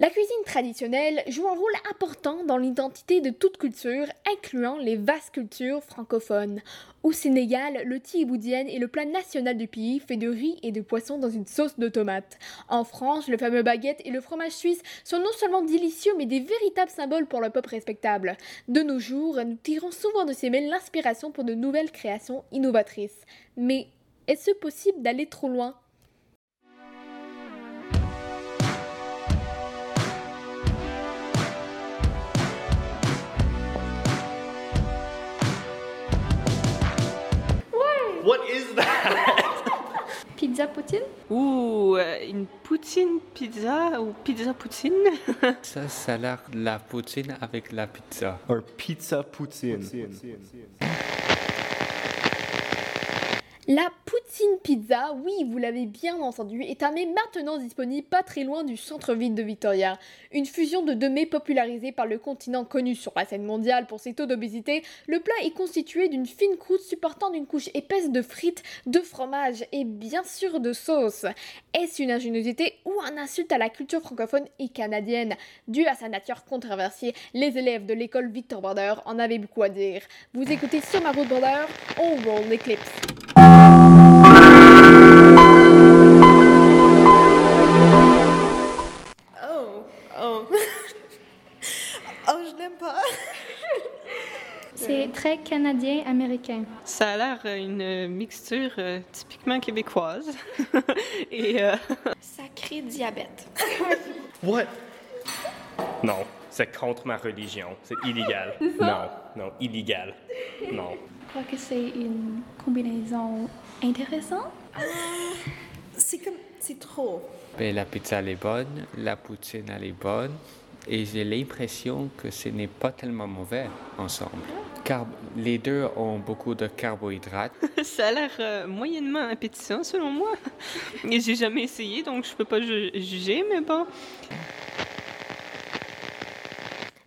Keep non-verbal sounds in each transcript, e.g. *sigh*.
La cuisine traditionnelle joue un rôle important dans l'identité de toute culture, incluant les vastes cultures francophones. Au Sénégal, le tiboudienne est le plat national du pays, fait de riz et de poisson dans une sauce de tomate. En France, le fameux baguette et le fromage suisse sont non seulement délicieux, mais des véritables symboles pour le peuple respectable. De nos jours, nous tirons souvent de ces mêles l'inspiration pour de nouvelles créations innovatrices. Mais est-ce possible d'aller trop loin? What is that? *laughs* Pizza poutine? Ou euh, une poutine pizza ou pizza poutine? *laughs* Ça, ça a l'air de la poutine avec la pizza. Or pizza poutine. La poutine pizza, oui, vous l'avez bien entendu, est un mets maintenant disponible pas très loin du centre-ville de Victoria. Une fusion de deux mets popularisés par le continent connu sur la scène mondiale pour ses taux d'obésité, le plat est constitué d'une fine croûte supportant d'une couche épaisse de frites, de fromage et bien sûr de sauce. Est-ce une ingéniosité ou un insulte à la culture francophone et canadienne? Dû à sa nature controversée, les élèves de l'école Victor Border en avaient beaucoup à dire. Vous écoutez sur ma route Border, on roll l'éclipse. Pas. *laughs* C'est très canadien-américain. Ça a l'air une mixture euh, typiquement québécoise. *laughs* Et euh, *laughs* Sacré diabète. What? Non, c'est contre ma religion. C'est illégal. Non, non, illégal. Non. Je crois que c'est une combinaison intéressante. C'est comme. C'est trop. Ben, la pizza elle est bonne, la poutine elle est bonne, et j'ai l'impression que ce n'est pas tellement mauvais ensemble. Car les deux ont beaucoup de carbohydrates. *laughs* ça a l'air euh, moyennement appétissant selon moi. *laughs* Et j'ai jamais essayé donc je peux pas ju- juger, mais bon.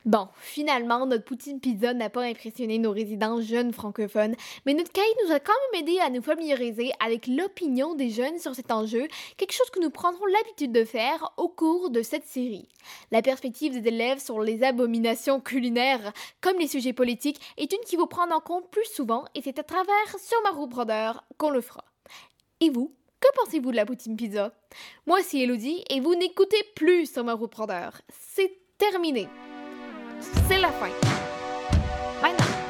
Bon, finalement, notre poutine pizza n'a pas impressionné nos résidents jeunes francophones, mais notre cahier nous a quand même aidé à nous familiariser avec l'opinion des jeunes sur cet enjeu, quelque chose que nous prendrons l'habitude de faire au cours de cette série. La perspective des élèves sur les abominations culinaires, comme les sujets politiques, est une qui vous prend en compte plus souvent, et c'est à travers Sur ma roue Brother qu'on le fera. Et vous que pensez-vous de la poutine pizza? Moi, c'est Elodie, et vous n'écoutez plus Sur ma roue Brother. C'est terminé. C'est la fin. Maintenant.